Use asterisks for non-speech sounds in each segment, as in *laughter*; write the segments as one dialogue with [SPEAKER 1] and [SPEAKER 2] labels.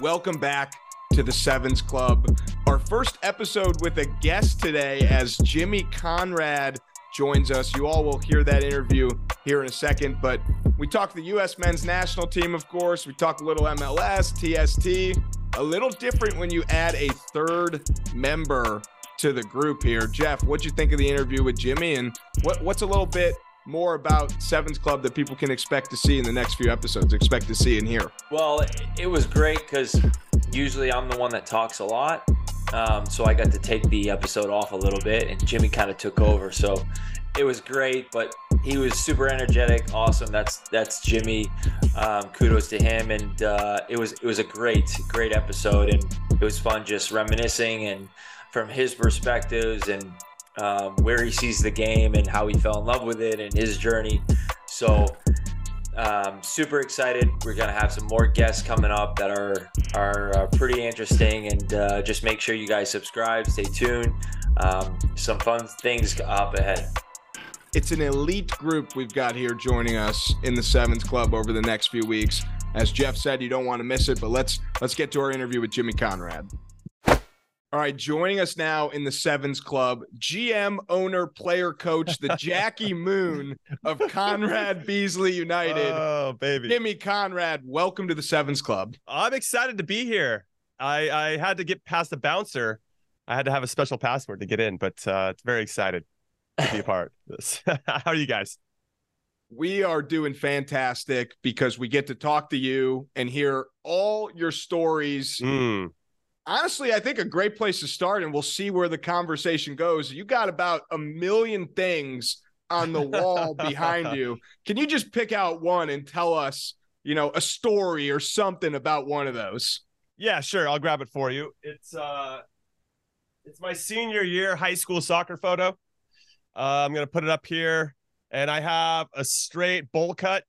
[SPEAKER 1] welcome back to the Sevens Club. Our first episode with a guest today as Jimmy Conrad joins us. You all will hear that interview here in a second, but we talk the U.S. men's national team, of course. We talk a little MLS, TST. A little different when you add a third member to the group here. Geoff, what'd you think of the interview with Jimmy, and what, what's a little bit more about Sevens Club that people can expect to see in the next few episodes, expect to see and hear?
[SPEAKER 2] Well, it was great because usually I'm the one that talks a lot. Um, so I got to take the episode off a little bit, and Jimmy kind of took over. So it was great, but he was super energetic, awesome. That's that's Jimmy. Um, kudos to him, and uh, it was it was a great great episode, and it was fun just reminiscing and from his perspectives and um, where he sees the game and how he fell in love with it and his journey. So, um, super excited. We're gonna have some more guests coming up that are are uh, pretty interesting, and uh, just make sure you guys subscribe, stay tuned. Um, some fun things up ahead.
[SPEAKER 1] It's an elite group we've got here joining us in the Sevens Club over the next few weeks. As Geoff said, you don't want to miss it. But let's let's get to our interview with Jimmy Conrad. All right, joining us now in the Sevens Club, GM, owner, player, coach, the Jackie *laughs* Moon of Conrad Beasley United.
[SPEAKER 3] Oh, baby.
[SPEAKER 1] Jimmy Conrad, welcome to the Sevens Club.
[SPEAKER 3] I'm excited to be here. I, I had to get past the bouncer. I had to have a special password to get in, but uh, it's very excited to be a part of this. *laughs* How are you guys?
[SPEAKER 1] We are doing fantastic because we get to talk to you and hear all your stories.
[SPEAKER 3] Mm
[SPEAKER 1] honestly, I think a great place to start, and we'll see where the conversation goes. You got about a million things on the wall *laughs* behind you. Can you just pick out one and tell us, you know, a story or something about one of those?
[SPEAKER 3] Yeah, sure. I'll grab it for you. It's uh it's my senior year high school soccer photo. Uh, I'm gonna put it up here, and I have a straight bowl cut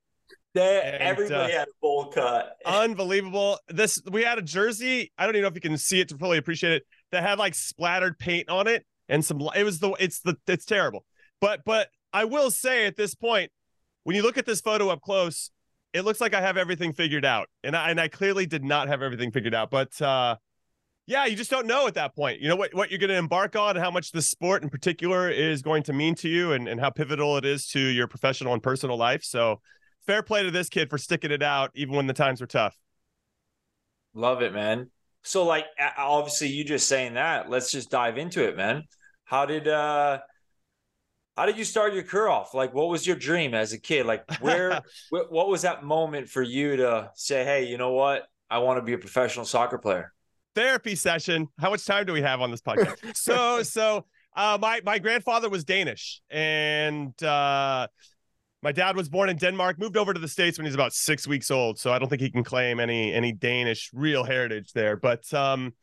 [SPEAKER 2] they, and, everybody uh, had a bowl cut.
[SPEAKER 3] unbelievable. This we had a jersey. I don't even know if you can see it to fully appreciate it. That had like splattered paint on it and some. It was the. It's the. It's terrible. But but I will say at this point, when you look at this photo up close, it looks like I have everything figured out, and I and I clearly did not have everything figured out. But uh, yeah, you just don't know at that point. You know what what you're going to embark on, and how much the sport in particular is going to mean to you, and and how pivotal it is to your professional and personal life. So fair play to this kid for sticking it out even when the times were tough.
[SPEAKER 2] Love it, man. So like obviously you just saying that, let's just dive into it, man. How did uh how did you start your career off? Like what was your dream as a kid? Like where *laughs* what was that moment for you to say, "Hey, you know what? I want to be a professional soccer player."
[SPEAKER 3] Therapy session. How much time do we have on this podcast? *laughs* so so uh my my grandfather was Danish and uh my dad was born in Denmark, moved over to the States when he was about six weeks old. So I don't think he can claim any any Danish real heritage there. But um,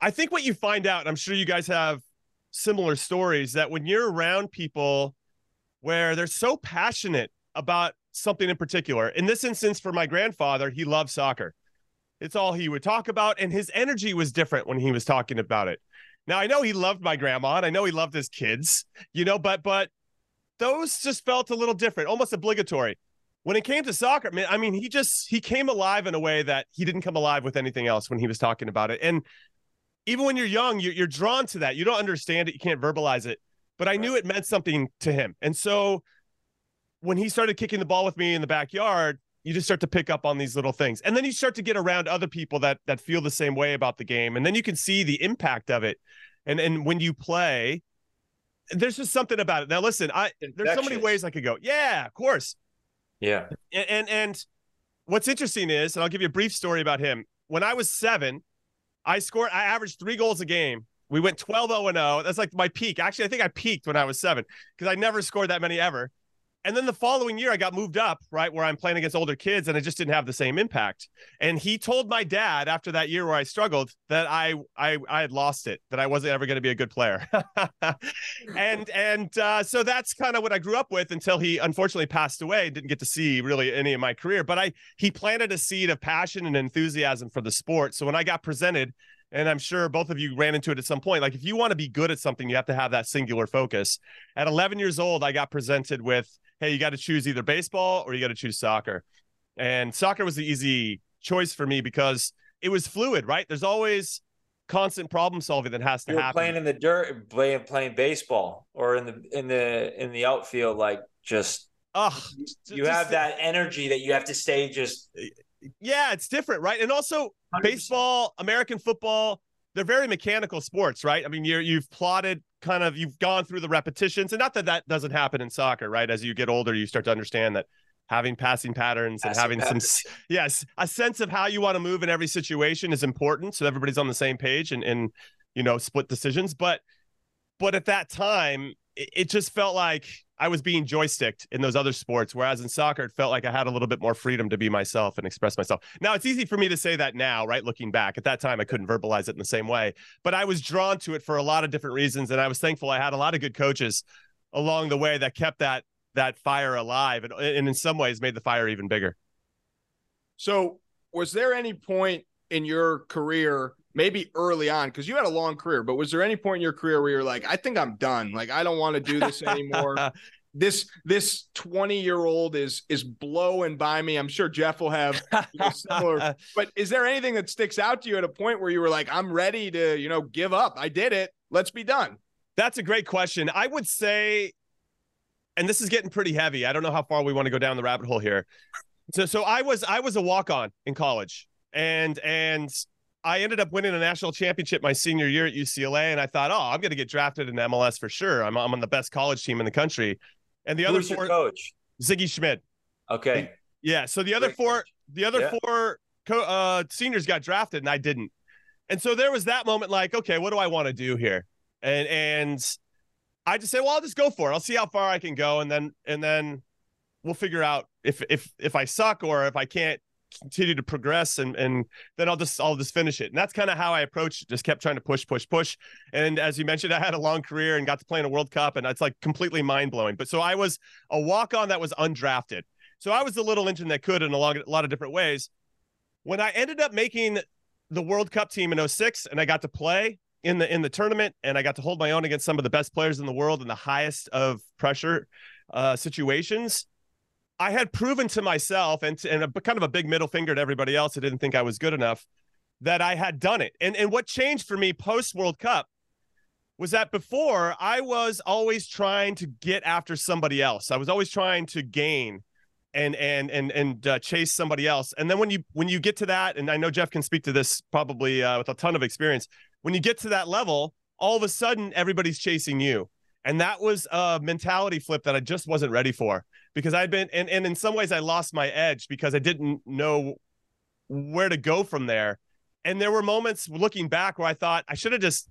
[SPEAKER 3] I think what you find out, I'm sure you guys have similar stories, that when you're around people where they're so passionate about something in particular, in this instance, for my grandfather, he loved soccer. It's all he would talk about, and his energy was different when he was talking about it. Now I know he loved my grandma, and I know he loved his kids, you know, but but those just felt a little different, almost obligatory. When it came to soccer, man, I mean, he just he came alive in a way that he didn't come alive with anything else when he was talking about it. And even when you're young, you're, you're drawn to that. You don't understand it, you can't verbalize it. But I knew it meant something to him, and so when he started kicking the ball with me in the backyard, you just start to pick up on these little things and then you start to get around other people that that feel the same way about the game and then you can see the impact of it and and when you play there's just something about it. Now, listen, I there's so many ways I could go. Yeah, of course.
[SPEAKER 2] Yeah.
[SPEAKER 3] And, and and what's interesting is, and I'll give you a brief story about him. When I was seven, I scored. I averaged three goals a game. We went 12 0 0. That's like my peak. Actually, I think I peaked when I was seven because I never scored that many ever. And then the following year, I got moved up, right, where I'm playing against older kids, and it just didn't have the same impact. And he told my dad after that year where I struggled that I I I had lost it, that I wasn't ever going to be a good player. *laughs* and and uh, so that's kind of what I grew up with until he unfortunately passed away. Didn't get to see really any of my career, but I he planted a seed of passion and enthusiasm for the sport. So when I got presented and I'm sure both of you ran into it at some point. Like if you want to be good at something, you have to have that singular focus. At 11 years old, I got presented with hey, you got to choose either baseball or you got to choose soccer. And soccer was the easy choice for me because it was fluid, right? There's always constant problem solving that has to
[SPEAKER 2] You're
[SPEAKER 3] happen.
[SPEAKER 2] playing in the dirt, playing playing baseball, or in the in the in the outfield, like just
[SPEAKER 3] Ugh,
[SPEAKER 2] you
[SPEAKER 3] just-
[SPEAKER 2] have that energy that you have to stay just
[SPEAKER 3] Yeah, it's different, right? And also
[SPEAKER 2] 100%.
[SPEAKER 3] baseball, American football, they're very mechanical sports, right? I mean, you're you've plotted kind of you've gone through the repetitions, and not that that doesn't happen in soccer, right? As you get older, you start to understand that having passing patterns and having some
[SPEAKER 2] patterns.
[SPEAKER 3] s- yes, a sense of how you want to move in every situation is important, so everybody's on the same page and and you know split decisions. But but at that time, it, it just felt like I was being joysticked in those other sports, whereas in soccer, it felt like I had a little bit more freedom to be myself and express myself. Now, it's easy for me to say that now, right? Looking back, at that time, I couldn't verbalize it in the same way, but I was drawn to it for a lot of different reasons, and I was thankful I had a lot of good coaches along the way that kept that that fire alive, and, and in some ways made the fire even bigger.
[SPEAKER 1] So, was there any point in your career, maybe early on, because you had a long career, but was there any point in your career where you're like, I think I'm done. Like, I don't want to do this anymore. *laughs* this this 20 year old is is blowing by me. I'm sure Geoff will have you know, similar. *laughs* But is there anything that sticks out to you at a point where you were like, I'm ready to, you know, give up. I did it. Let's be done.
[SPEAKER 3] That's a great question. I would say, and this is getting pretty heavy. I don't know how far we want to go down the rabbit hole here. So, so I was I was a walk on in college, and and I ended up winning a national championship my senior year at UCLA, and I thought, oh, I'm going to get drafted in MLS for sure. I'm I'm on the best college team in the country, and the other four,
[SPEAKER 2] coach?
[SPEAKER 3] Sigi Schmid.
[SPEAKER 2] Okay.
[SPEAKER 3] Yeah. So the other
[SPEAKER 2] Great
[SPEAKER 3] four,
[SPEAKER 2] coach.
[SPEAKER 3] the other
[SPEAKER 2] Yeah.
[SPEAKER 3] four co- uh, seniors got drafted, and I didn't. And so there was that moment, like, okay, what do I want to do here? And and I just said, well, I'll just go for it. I'll see how far I can go, and then and then we'll figure out if if if I suck or if I can't continue to progress, and and then I'll just I'll just finish it. And that's kind of how I approached it. Just kept trying to push, push, push. And as you mentioned, I had a long career and got to play in a World Cup, and it's like completely mind blowing. But so I was a walk on that was undrafted. So I was the little engine that could in a lot, a lot of different ways. When I ended up making the World Cup team in 06 and I got to play in the in the tournament and I got to hold my own against some of the best players in the world in the highest of pressure uh, situations, I had proven to myself and to, and a kind of a big middle finger to everybody else who didn't think I was good enough that I had done it. And and what changed for me post World Cup was that before I was always trying to get after somebody else. I was always trying to gain and and and and uh, chase somebody else. And then when you when you get to that, and I know Geoff can speak to this probably uh, with a ton of experience. When you get to that level, all of a sudden everybody's chasing you, and that was a mentality flip that I just wasn't ready for because I'd been and and in some ways I lost my edge because I didn't know where to go from there. And there were moments looking back where I thought I should have just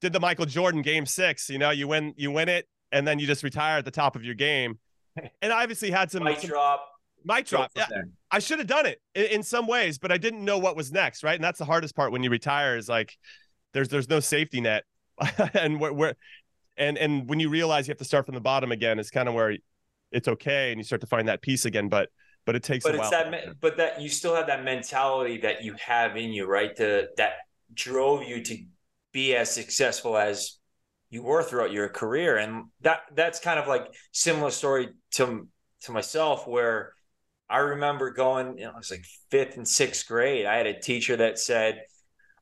[SPEAKER 3] did the Michael Jordan game six. You know, you win you win it, and then you just retire at the top of your game. *laughs* And I obviously had some
[SPEAKER 2] Mic drop.
[SPEAKER 3] mic drop. Yeah. I should have done it in, in some ways, but I didn't know what was next, right? And that's the hardest part when you retire is like there's there's no safety net, *laughs* and where, where and and when you realize you have to start from the bottom again, it's kind of where it's okay, and you start to find that peace again. But but it takes
[SPEAKER 2] But
[SPEAKER 3] a
[SPEAKER 2] it's
[SPEAKER 3] while.
[SPEAKER 2] that, but that you still have that mentality that you have in you, right? To that drove you to be as successful as you were throughout your career, and that that's kind of like similar story to to myself where I remember going, you know, I was like fifth and sixth grade. I had a teacher that said,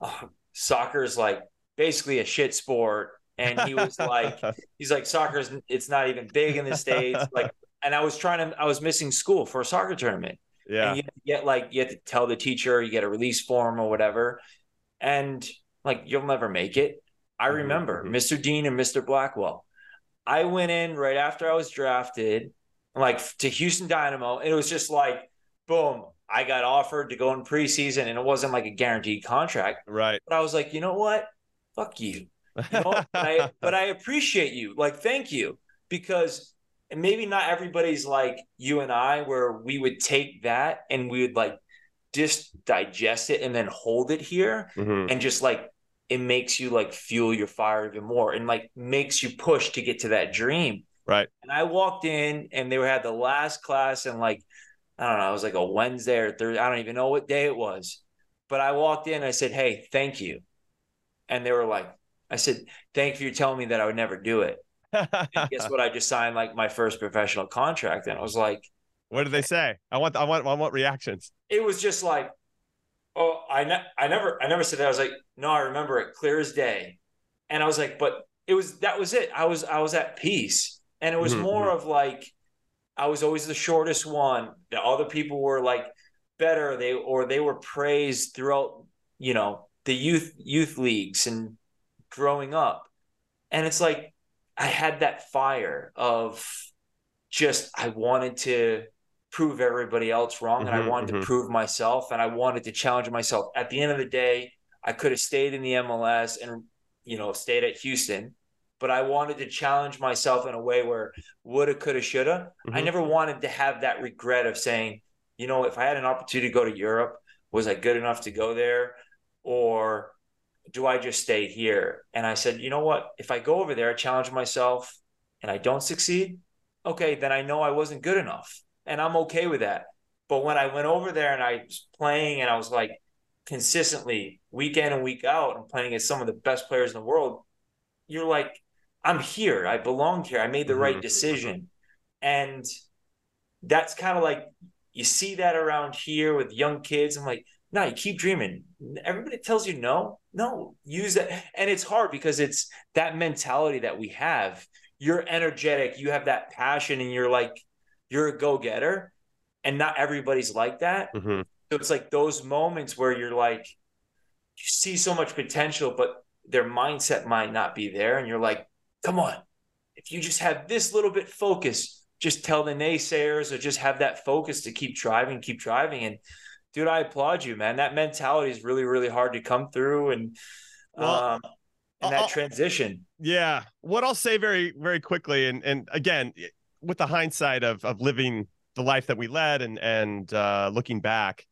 [SPEAKER 2] oh, "Soccer is like basically a shit sport," and he was like, *laughs* "He's like soccer's it's not even big in the states." Like, and I was trying to, I was missing school for a soccer tournament.
[SPEAKER 3] yeah,
[SPEAKER 2] And you get like you have to tell the teacher, you get a release form or whatever, and like you'll never make it. I
[SPEAKER 3] Mhm,
[SPEAKER 2] remember
[SPEAKER 3] mhm.
[SPEAKER 2] Mr. Dean and Mr. Blackwell. I went in right after I was drafted, like to Houston Dynamo. And it was just like, boom, I got offered to go in preseason, and it wasn't like a guaranteed contract.
[SPEAKER 3] right.
[SPEAKER 2] But I was like, you know what? Fuck you. You know, I *laughs* but I appreciate you. Like, thank you. Because and maybe not everybody's like you and I, where we would take that and we would like just digest it and then hold it here
[SPEAKER 3] Mhm.
[SPEAKER 2] and just like it makes you like fuel your fire even more and like makes you push to get to that dream.
[SPEAKER 3] Right.
[SPEAKER 2] And I walked in and they had the last class and like I don't know, it was like a Wednesday or Thursday. I don't even know what day it was. But I walked in, I said, Hey, thank you. And they were like, I said, Thank you for telling me that I would never do it. Guess what? I just signed like my first professional contract. And I was like,
[SPEAKER 3] what did they say? I want I want I want reactions.
[SPEAKER 2] it was just like, Oh, I ne- I never I never said that. I was like, no, I remember it clear as day. And I was like, but it was that was it. I was I was at peace. And it was
[SPEAKER 3] Mhm,
[SPEAKER 2] more of like I was always the shortest one. The other people were like better. They or they were praised throughout, you know, the youth youth leagues and growing up. And it's like I had that fire of just I wanted to prove everybody else wrong and I
[SPEAKER 3] Mhm,
[SPEAKER 2] wanted
[SPEAKER 3] mhm.
[SPEAKER 2] to prove myself and I wanted to challenge myself. At the end of the day, I could have stayed in the MLS and you know stayed at Houston, but I wanted to challenge myself in a way where woulda, coulda, shoulda. I
[SPEAKER 3] Mhm.
[SPEAKER 2] never wanted to have that regret of saying, you know, if I had an opportunity to go to Europe, was I good enough to go there, or do I just stay here? And I said, you know what? If I go over there, I challenge myself, and I don't succeed, okay, then I know I wasn't good enough, and I'm okay with that. But when I went over there and I was playing, and I was like consistently week in and week out, and playing against some of the best players in the world, you're like, I'm here. I belong here. I made the right
[SPEAKER 3] Mhm.
[SPEAKER 2] decision, and that's kind of like you see that around here with young kids. I'm like, no, you keep dreaming. Everybody tells you no, no, use that. And it's hard because it's that mentality that we have. You're energetic, you have that passion, and you're like, you're a go getter. And not everybody's like that.
[SPEAKER 3] Mhm.
[SPEAKER 2] So it's like those moments where you're like, you see so much potential, but their mindset might not be there. And you're like, come on, if you just have this little bit focus, just tell the naysayers or just have that focus to keep driving, keep driving. And dude, I applaud you, man. That mentality is really, really hard to come through and
[SPEAKER 3] Well,
[SPEAKER 2] um and
[SPEAKER 3] I'll-
[SPEAKER 2] that transition.
[SPEAKER 3] Yeah. What I'll say very, very quickly, and and again, with the hindsight of of living the life that we led and and uh, looking back,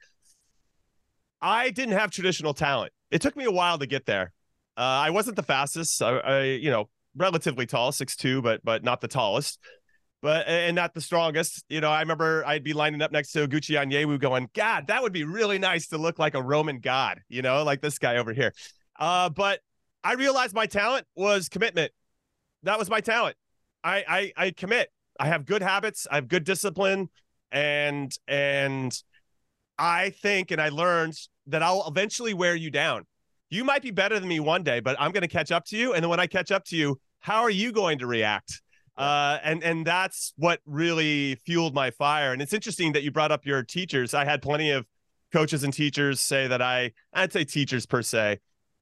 [SPEAKER 3] I didn't have traditional talent. It took me a while to get there. Uh, I wasn't the fastest. I, I, you know, relatively tall, six two, but but not the tallest. But and not the strongest. You know, I remember I'd be lining up next to Gucci Onyewu going, God, that would be really nice to look like a Roman god, you know, like this guy over here. Uh, but I realized my talent was commitment. That was my talent. I, I I commit. I have good habits. I have good discipline, and and I think and I learned that I'll eventually wear you down. You might be better than me one day, but I'm going to catch up to you. And then when I catch up to you, how are you going to react? Uh, and and that's what really fueled my fire. And it's interesting that you brought up your teachers. I had plenty of coaches and teachers say that I I'd say teachers per se,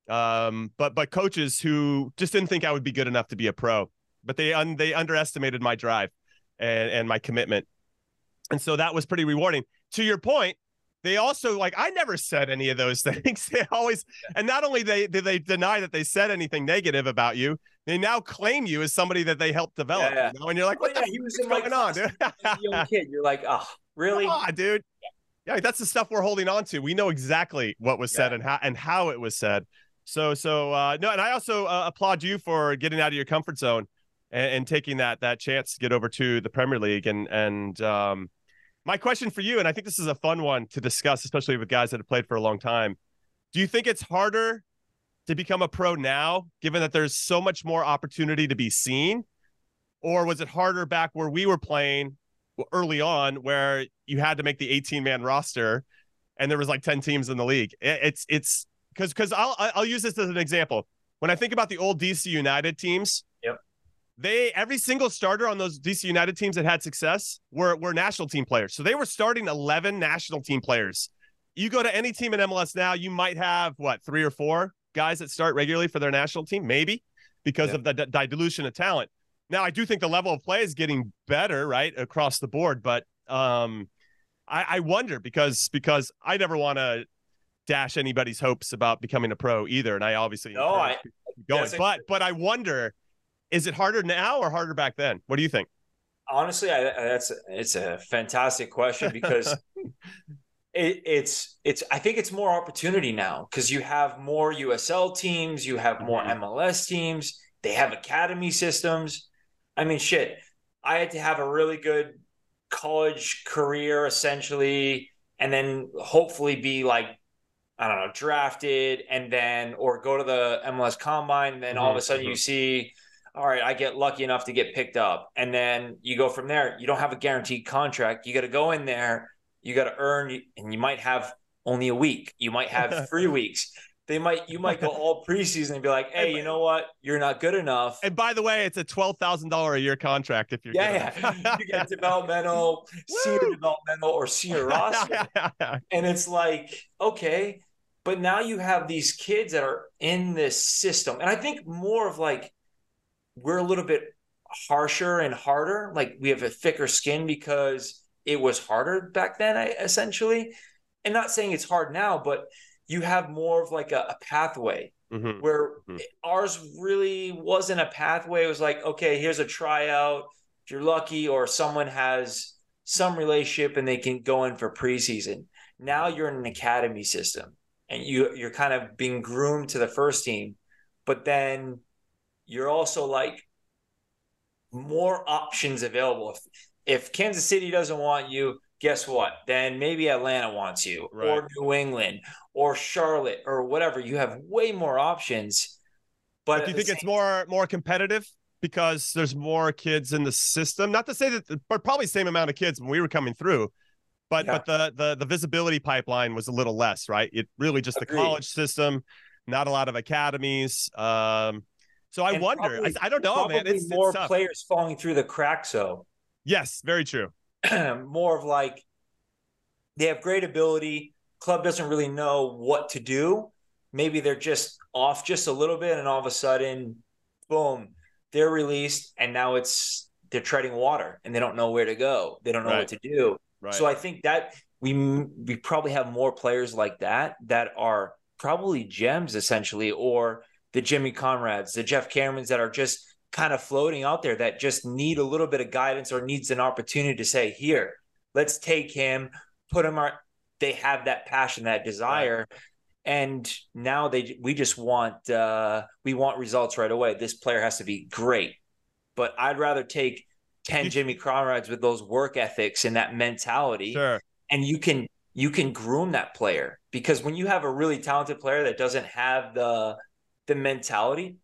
[SPEAKER 3] um, but but coaches who just didn't think I would be good enough to be a pro, but they un, they underestimated my drive and and my commitment, and so that was pretty rewarding. To your point, they also like I never said any of those *laughs* things. They always and not only they did they deny that they said anything negative about you, they now claim you as somebody that they helped develop.
[SPEAKER 2] Yeah.
[SPEAKER 3] You know? And you're like,
[SPEAKER 2] Well,
[SPEAKER 3] what
[SPEAKER 2] yeah, *laughs* he was in my
[SPEAKER 3] going on, dude? *laughs*
[SPEAKER 2] Young kid, you're like, oh, really?
[SPEAKER 3] Come on, dude. Yeah, that's the stuff we're holding on to. We know exactly what was said and how and how it was said. So so uh no, and I also uh, applaud you for getting out of your comfort zone and, and taking that that chance to get over to the Premier League. And and um my question for you, and I think this is a fun one to discuss, especially with guys that have played for a long time. Do you think it's harder to become a pro now, given that there's so much more opportunity to be seen? Or was it harder back where we were playing early on where you had to make the 18 man roster and there was like 10 teams in the league? It's, it's because, because I'll, I'll use this as an example. When I think about the old DC United teams. They, every single starter on those DC United teams that had success were, were national team players. So they were starting 11 national team players. You go to any team in MLS now, you might have what, three or four guys that start regularly for their national team, maybe because
[SPEAKER 2] Yeah.
[SPEAKER 3] of the di- dilution of talent. Now, I do think the level of play is getting better, right, across the board. But um, I, I wonder because because I never want to dash anybody's hopes about becoming a pro either, and I obviously
[SPEAKER 2] No, I-
[SPEAKER 3] people to keep going. but but I wonder, is it harder now or harder back then? What do you think?
[SPEAKER 2] honestly I, that's it's a fantastic question because *laughs* it, it's it's i think it's more opportunity now because you have more usl teams you have more
[SPEAKER 3] Mhm.
[SPEAKER 2] mls teams they have academy systems i mean shit i had to have a really good college career essentially and then hopefully be like i don't know drafted and then or go to the mls combine and then all of a
[SPEAKER 3] Mhm,
[SPEAKER 2] sudden you see all right, I get lucky enough to get picked up. And then you go from there. You don't have a guaranteed contract. You got to go in there, you got to earn, and you might have only a week. You might have *laughs* three weeks. They might you might go all preseason and be like, hey, you know what? You're not good enough.
[SPEAKER 3] And by the way, it's a twelve thousand dollar a year contract if you're
[SPEAKER 2] yeah, yeah. *laughs* you get developmental, *laughs* senior developmental, or senior roster, and it's like okay, but now you have these kids that are in this system, and I think more of like we're a little bit harsher and harder. Like we have a thicker skin because it was harder back then, essentially. And not saying it's hard now, but you have more of like a, a pathway mm-hmm. where mm-hmm. ours really wasn't a pathway. It was like, okay, here's a tryout. If you're lucky or someone has some relationship and they can go in for preseason. Now you're in an academy system and you you're kind of being groomed to the first team, but then you're also like more options available. If if Kansas City doesn't want you, guess what? Then maybe Atlanta wants you, right. or New England, or Charlotte, or whatever. You have way more options.
[SPEAKER 3] But, do you think it's more more competitive because there's more kids in the system? Not to say that, but probably same amount of kids when we were coming through. But yeah. but the the the visibility pipeline was a little less, right? It really just Agreed. the college system, not a lot of academies. Um, so I and wonder. Probably, I, I, don't know, man. It's
[SPEAKER 2] more
[SPEAKER 3] it's
[SPEAKER 2] players falling through the cracks. So
[SPEAKER 3] yes, very true. *clears throat*
[SPEAKER 2] more of like they have great ability. Club doesn't really know what to do. Maybe they're just off just a little bit, and all of a sudden, boom, they're released, and now it's they're treading water, and they don't know where to go. They don't know right. what to do. Right. So I think that we we probably have more players like that that are probably gems essentially, or the Jimmy Conrads, the Geoff Camerons that are just kind of floating out there that just need a little bit of guidance or needs an opportunity to say, here, let's take him, put him on. They have that passion, that desire. Right. And now they we just want uh we want results right away. This player has to be great. But I'd rather take 10 Jimmy Conrads with those work ethics and that mentality.
[SPEAKER 3] Sure.
[SPEAKER 2] And you can you can groom that player because when you have a really talented player that doesn't have the the mentality,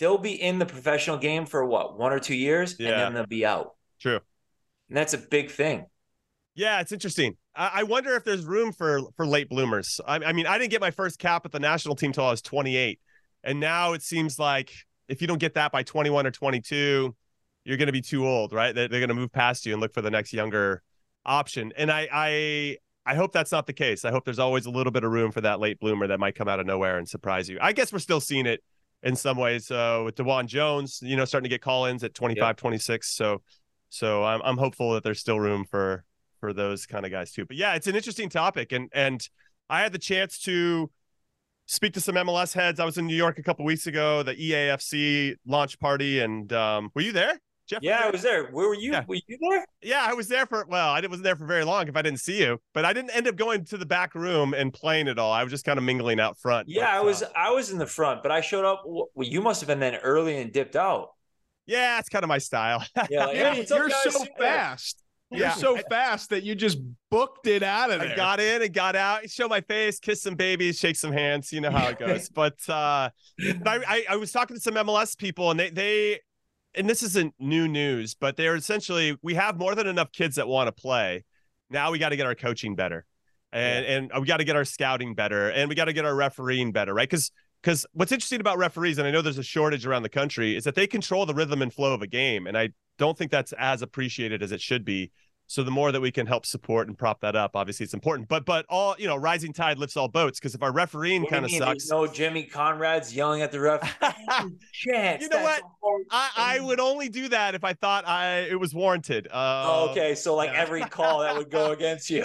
[SPEAKER 2] they'll be in the professional game for what one or two years, yeah. and then they'll be out.
[SPEAKER 3] True,
[SPEAKER 2] and that's a big thing.
[SPEAKER 3] Yeah, it's interesting. I, I wonder if there's room for for late bloomers. I, I mean, I didn't get my first cap at the national team till I was 28, and now it seems like if you don't get that by 21 or 22, you're going to be too old, right? They're, they're going to move past you and look for the next younger option. And I, I, I hope that's not the case. I hope there's always a little bit of room for that late bloomer that might come out of nowhere and surprise you. I guess we're still seeing it in some ways. Uh, with DeJuan Jones, you know, starting to get call-ins at 25, yep. 26. So, so I'm I'm hopeful that there's still room for for those kind of guys too. But yeah, it's an interesting topic, and and I had the chance to speak to some MLS heads. I was in New York a couple weeks ago, the EAFC launch party, and um, were you there?
[SPEAKER 2] Geoff, yeah, I was there. Where were you? Yeah. Were you there?
[SPEAKER 3] Yeah, I was there for well, I wasn't there for very long if I didn't see you, but I didn't end up going to the back room and playing at all. I was just kind of mingling out front.
[SPEAKER 2] Yeah, but, I was uh, I was in the front, but I showed up. Well, you must have been then early and dipped out.
[SPEAKER 3] Yeah, it's kind of my style. *laughs*
[SPEAKER 1] Yeah, like, hey, you're so fast. You're yeah. so fast that you just booked it out of there.
[SPEAKER 3] I got in and got out, show my face, kiss some babies, shake some hands. You know how it *laughs* goes. but uh, I, I was talking to some MLS people, and they they and this isn't new news, but they're essentially we have more than enough kids that want to play. Now we got to get our coaching better, and yeah. and we got to get our scouting better, and we got to get our refereeing better, right? Because because what's interesting about referees, and I know there's a shortage around the country, is that they control the rhythm and flow of a game, and I don't think that's as appreciated as it should be. So the more that we can help support and prop that up, obviously it's important. But but all you know, rising tide lifts all boats. Because if our refereeing kind of sucks,
[SPEAKER 2] no Jimmy Conrad's yelling at the ref. *laughs*
[SPEAKER 3] Chance, you know what? I, I would only do that if I thought I it was warranted. Uh,
[SPEAKER 2] oh, okay, so like yeah. every call that would go against you.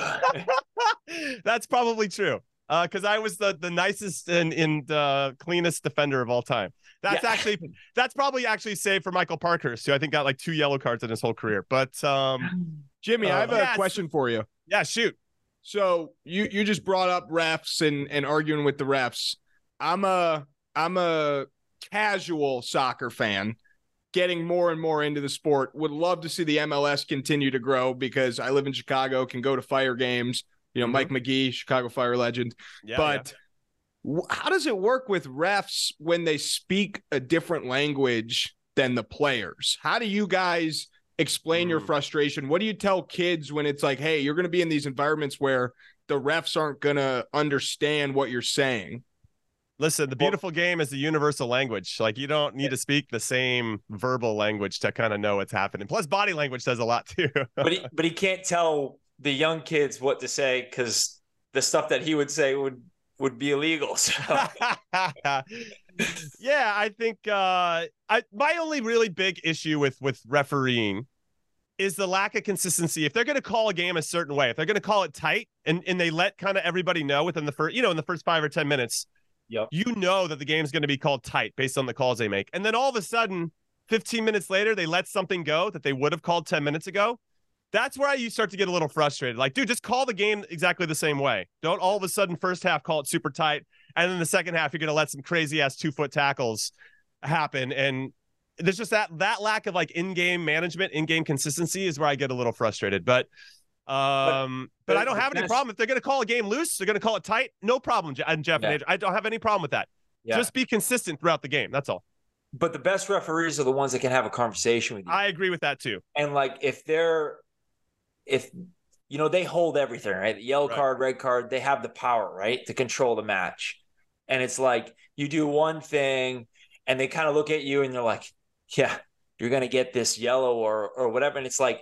[SPEAKER 2] *laughs*
[SPEAKER 3] That's probably true. Because uh, I was the the nicest and, and uh, cleanest defender of all time. That's yeah. actually that's probably actually saved for Michael Parkhurst, who I think got like two yellow cards in his whole career. But um
[SPEAKER 1] Jimmy, uh, I have a yeah, question for you.
[SPEAKER 3] Yeah, shoot.
[SPEAKER 1] So you you just brought up refs and and arguing with the refs. I'm a I'm a casual soccer fan getting more and more into the sport. Would love to see the MLS continue to grow because I live in Chicago, can go to fire games. You know, mm-hmm. Mike Magee, Chicago Fire legend. Yeah, but yeah. how does it work with refs when they speak a different language than the players? How do you guys explain your
[SPEAKER 3] Mm.
[SPEAKER 1] frustration? What do you tell kids when it's like, hey, you're going to be in these environments where the refs aren't going to understand what you're saying?
[SPEAKER 3] Listen, the
[SPEAKER 2] Well-
[SPEAKER 3] beautiful game is the universal language. Like you don't need to speak the same verbal language to kind of know what's happening. Plus, body language says a lot *laughs* too.
[SPEAKER 2] but he but he can't tell the young kids what to say because the stuff that he would say would would be illegal. So *laughs* *laughs* *laughs*
[SPEAKER 3] yeah, I think uh I my only really big issue with with refereeing is the lack of consistency. If they're going to call a game a certain way, if they're going to call it tight and and they let kind of everybody know within the first, you know, in the first 5 or 10 minutes,
[SPEAKER 2] Yep.
[SPEAKER 3] you know that the game's going to be called tight based on the calls they make. And then all of a sudden, 15 minutes later, they let something go that they would have called 10 minutes ago. That's where you start to get a little frustrated. Like, dude, just call the game exactly the same way. Don't all of a sudden first half call it super tight, and then the second half you're going to let some crazy ass two foot tackles happen. And there's just that that lack of like in game management, in game consistency is where I get a little frustrated. But um, but,
[SPEAKER 2] but
[SPEAKER 3] I don't have any
[SPEAKER 2] best-
[SPEAKER 3] problem if they're going to call a game loose. They're going to call it tight. No problem, Je- and Geoff.
[SPEAKER 2] Yeah.
[SPEAKER 3] I don't have any problem with that.
[SPEAKER 2] yeah.
[SPEAKER 3] Just be consistent throughout the game. That's all.
[SPEAKER 2] but the best referees are the ones that can have a conversation with you.
[SPEAKER 3] I agree with that too.
[SPEAKER 2] and like if they're if you know they hold everything right? Yellow
[SPEAKER 3] Right.
[SPEAKER 2] card red card they have the power right to control the match. And it's like you do one thing and they kind of look at you and they're like yeah you're gonna get this yellow or or whatever. And it's like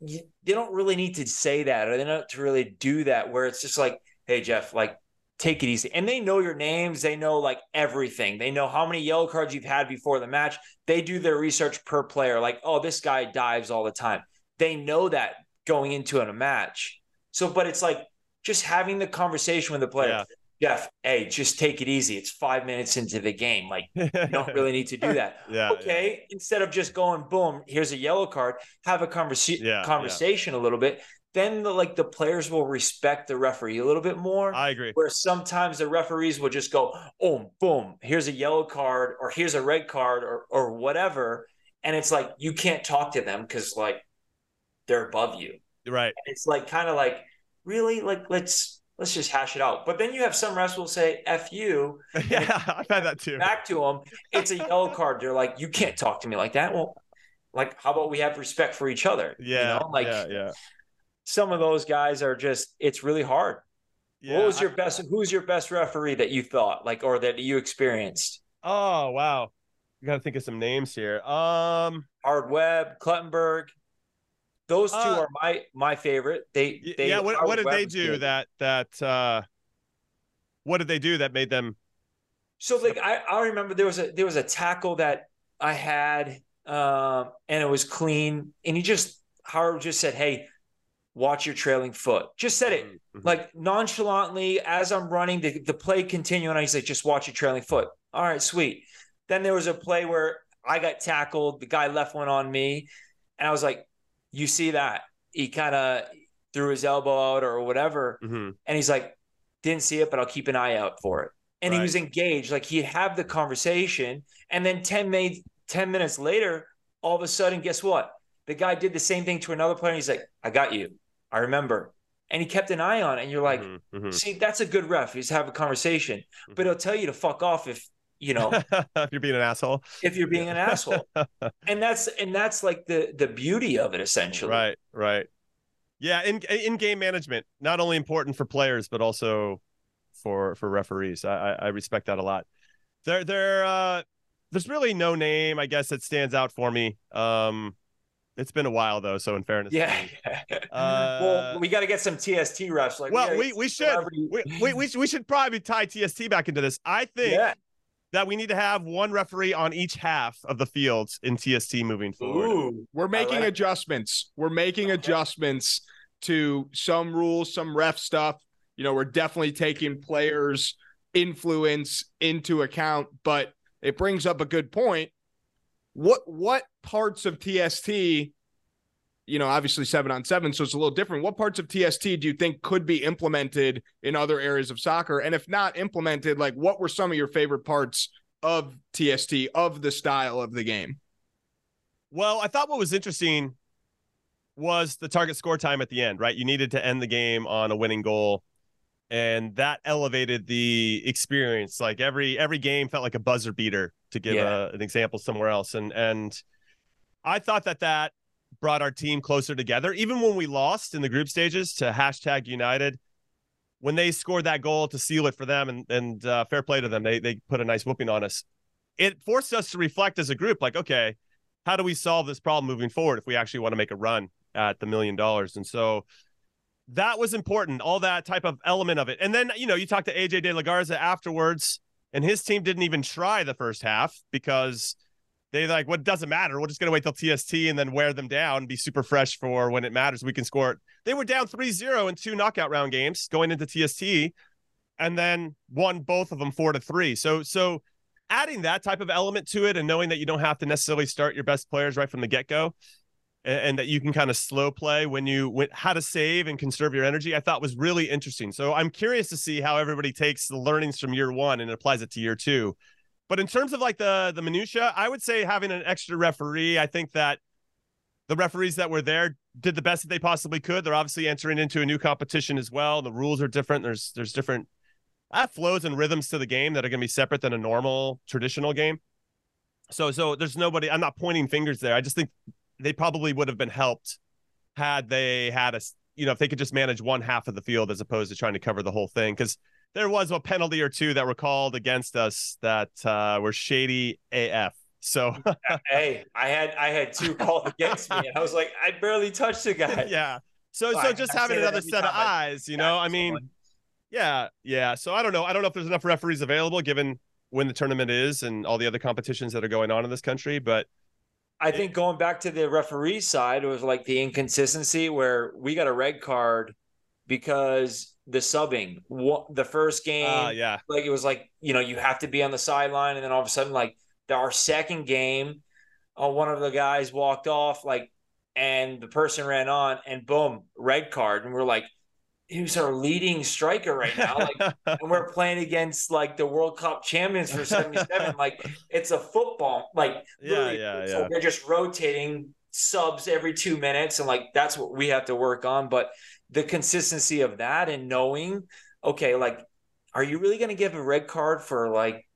[SPEAKER 2] you, they don't really need to say that or they don't to really do that where it's just like hey jeff like take it easy. And they know your names. They know like everything. They know how many yellow cards you've had before the match. They do their research per player. Like oh this guy dives all the time they know that going into a match so but it's like just having the conversation with the player
[SPEAKER 3] Yeah.
[SPEAKER 2] jeff hey just take it easy it's five minutes into the game like *laughs* you don't really need to do that *laughs*
[SPEAKER 3] yeah.
[SPEAKER 2] okay instead of just going boom here's a yellow card have a conversa-
[SPEAKER 3] Yeah, yeah.
[SPEAKER 2] conversation a little bit then the like the players will respect the referee a little bit more
[SPEAKER 3] I agree.
[SPEAKER 2] where sometimes the referees will just go oh boom here's a yellow card or here's a red card or or whatever and it's like you can't talk to them because like they're above you
[SPEAKER 3] Right.
[SPEAKER 2] and it's like kind of like really like let's let's just hash it out but then you have some refs will say f you *laughs*
[SPEAKER 3] Yeah, *laughs* I've had that too.
[SPEAKER 2] back to them, it's a yellow *laughs* card. They're like, you can't talk to me like that. Well, like, how about we have respect for each other?
[SPEAKER 3] Yeah.
[SPEAKER 2] you know? like
[SPEAKER 3] yeah. Yeah.
[SPEAKER 2] some of those guys are just. It's really hard.
[SPEAKER 3] yeah.
[SPEAKER 2] what was
[SPEAKER 3] I-
[SPEAKER 2] your best? Who's your best referee that you thought like, or that you experienced?
[SPEAKER 3] oh wow. You got to think of some names here. Um.
[SPEAKER 2] Howard Webb, Clattenburg. Those two
[SPEAKER 3] Uh,
[SPEAKER 2] are my my favorite. They, they
[SPEAKER 3] yeah. What What did they do
[SPEAKER 2] good.
[SPEAKER 3] that that uh What did they do that made them?
[SPEAKER 2] So like I, I remember there was a there was a tackle that I had um and it was clean and he just Howard just said, Hey, watch your trailing foot. Just said it
[SPEAKER 3] Mhm.
[SPEAKER 2] like nonchalantly as I'm running the, the play continuing. He's like, just watch your trailing foot. All right, sweet. Then there was a play where I got tackled, the guy left one on me, and I was like, You see that? He kind of threw his elbow out or whatever.
[SPEAKER 3] Mhm.
[SPEAKER 2] And he's like, didn't see it, but I'll keep an eye out for it. And he was engaged, like he'd have the conversation. And then 10, made, 10 minutes later, all of a sudden, guess what? The guy did the same thing to another player. And he's like, I got you. I remember. And he kept an eye on it. And you're like,
[SPEAKER 3] Mhm. Mhm.
[SPEAKER 2] see, that's a good ref. He's have a conversation. But he'll tell you to fuck off if, you know, *laughs*
[SPEAKER 3] if you're being an asshole.
[SPEAKER 2] if you're being an asshole. *laughs* And that's and that's like the the beauty of it essentially.
[SPEAKER 3] Right. Right. Yeah. In in game management, not only important for players but also for for referees. I I, respect that a lot. There there uh there's really no name I guess that stands out for me. Um, it's been a while though, so in fairness,
[SPEAKER 2] Yeah.
[SPEAKER 3] me. *laughs*
[SPEAKER 2] well, we got to get some TST refs. Like,
[SPEAKER 3] well,
[SPEAKER 2] gotta
[SPEAKER 3] we we should we, we we we should probably tie TST back into this. I think
[SPEAKER 2] Yeah.
[SPEAKER 3] That we need to have one referee on each half of the fields in TST moving forward.
[SPEAKER 2] Ooh.
[SPEAKER 1] We're making
[SPEAKER 2] like it.
[SPEAKER 1] adjustments. We're making adjustments to some rules, some ref stuff. You know, we're definitely taking players' influence into account, but it brings up a good point. What what parts of TST, you know, obviously seven on seven, so it's a little different. What parts of TST do you think could be implemented in other areas of soccer? And if not implemented, like what were some of your favorite parts of TST, of the style of the game?
[SPEAKER 3] Well, I thought what was interesting was the target score time at the end, right? You needed to end the game on a winning goal. And that elevated the experience. Like every every game felt like a buzzer beater to give
[SPEAKER 2] Yeah.
[SPEAKER 3] a, an example somewhere else. And and I thought that that brought our team closer together. Even when we lost in the group stages to hashtag United, when they scored that goal to seal it for them, and and uh, fair play to them, they they put a nice whooping on us. It forced us to reflect as a group, like, okay, how do we solve this problem moving forward if we actually want to make a run at the million dollars? And so that was important, all that type of element of it. And then, you know, you talk to AJ DeLaGarza afterwards, and his team didn't even try the first half because they like, what well, doesn't matter. We're just going to wait till TST and then wear them down, and be super fresh for when it matters. We can score. They were down 3 0 in two knockout round games going into TST and then won both of them four to three. So, so adding that type of element to it and knowing that you don't have to necessarily start your best players right from the get go and, and, that you can kind of slow play when you when, how to save and conserve your energy, I thought was really interesting. So I'm curious to see how everybody takes the learnings from year one and applies it to year two. But in terms of like the the minutia, I would say having an extra referee. I think that the referees that were there did the best that they possibly could. They're obviously entering into a new competition as well. The rules are different. There's there's different uh, flows and rhythms to the game that are going to be separate than a normal traditional game. So so there's nobody. I'm not pointing fingers there. I just think they probably would have been helped had they had a you know if they could just manage one half of the field as opposed to trying to cover the whole thing because there was a penalty or two that were called against us that uh, were shady AF. So *laughs*
[SPEAKER 2] hey, I had I had two called against me, and I was like, I barely touched the guy. *laughs*
[SPEAKER 3] Yeah. So so, so just I having another set of eyes, you know, I mean, yeah, yeah. So I don't know. I don't know if there's enough referees available given when the tournament is and all the other competitions that are going on in this country, but
[SPEAKER 2] I think going back to the referee side, it was like the inconsistency where we got a red card because the subbing, what the first game, uh,
[SPEAKER 3] yeah,
[SPEAKER 2] like it was like you know you have to be on the sideline, and then all of a sudden, like our second game, uh, one of the guys walked off, like, and the person ran on, and boom, red card, and we're like, who's our leading striker right now. Like, *laughs* and we're playing against like the World Cup champions for 77. *laughs* like it's a football. Like
[SPEAKER 3] yeah, yeah,
[SPEAKER 2] so
[SPEAKER 3] yeah.
[SPEAKER 2] They're just rotating subs every two minutes. And like that's what we have to work on. But the consistency of that and knowing, okay, like, are you really gonna give a red card for like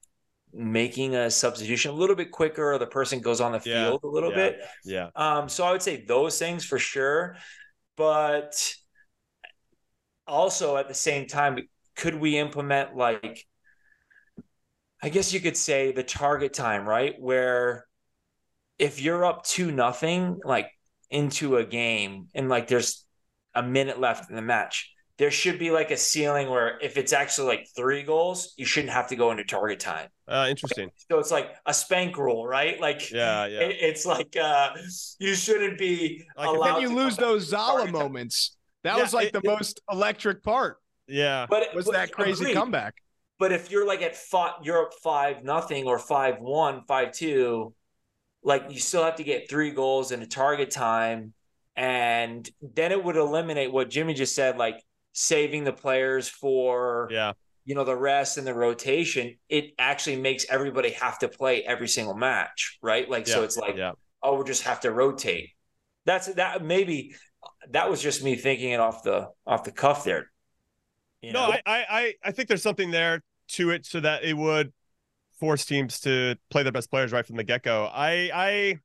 [SPEAKER 2] making a substitution a little bit quicker or the person goes on the field yeah, a little
[SPEAKER 3] yeah,
[SPEAKER 2] bit?
[SPEAKER 3] Yeah.
[SPEAKER 2] Um, so I would say those things for sure. But also at the same time, could we implement like I guess you could say the target time, right? Where if you're up two nothing, like into a game and like there's a minute left in the match, there should be like a ceiling where if it's actually like three goals, you shouldn't have to go into target time.
[SPEAKER 3] Uh, interesting.
[SPEAKER 2] So it's like a spank rule, right? Like,
[SPEAKER 3] yeah, yeah.
[SPEAKER 2] It, it's like uh, you shouldn't be
[SPEAKER 1] like allowed. Then you lose those Zala moments. That yeah, was like it, the it, most electric part.
[SPEAKER 3] Yeah.
[SPEAKER 1] But was but, that crazy agreed. comeback?
[SPEAKER 2] But if you're like at five, you're up five nothing or five one, five two, like you still have to get three goals in a target time, and then it would eliminate what Jimmy just said, like saving the players for
[SPEAKER 3] yeah
[SPEAKER 2] you know the rest and the rotation. It actually makes everybody have to play every single match, right? Like
[SPEAKER 3] yeah.
[SPEAKER 2] so, it's like
[SPEAKER 3] yeah.
[SPEAKER 2] oh, we just have to rotate. That's that maybe that was just me thinking it off the off the cuff there.
[SPEAKER 3] You know? No, I, I I think there's something there to it, so that it would force teams to play their best players right from the get go. I I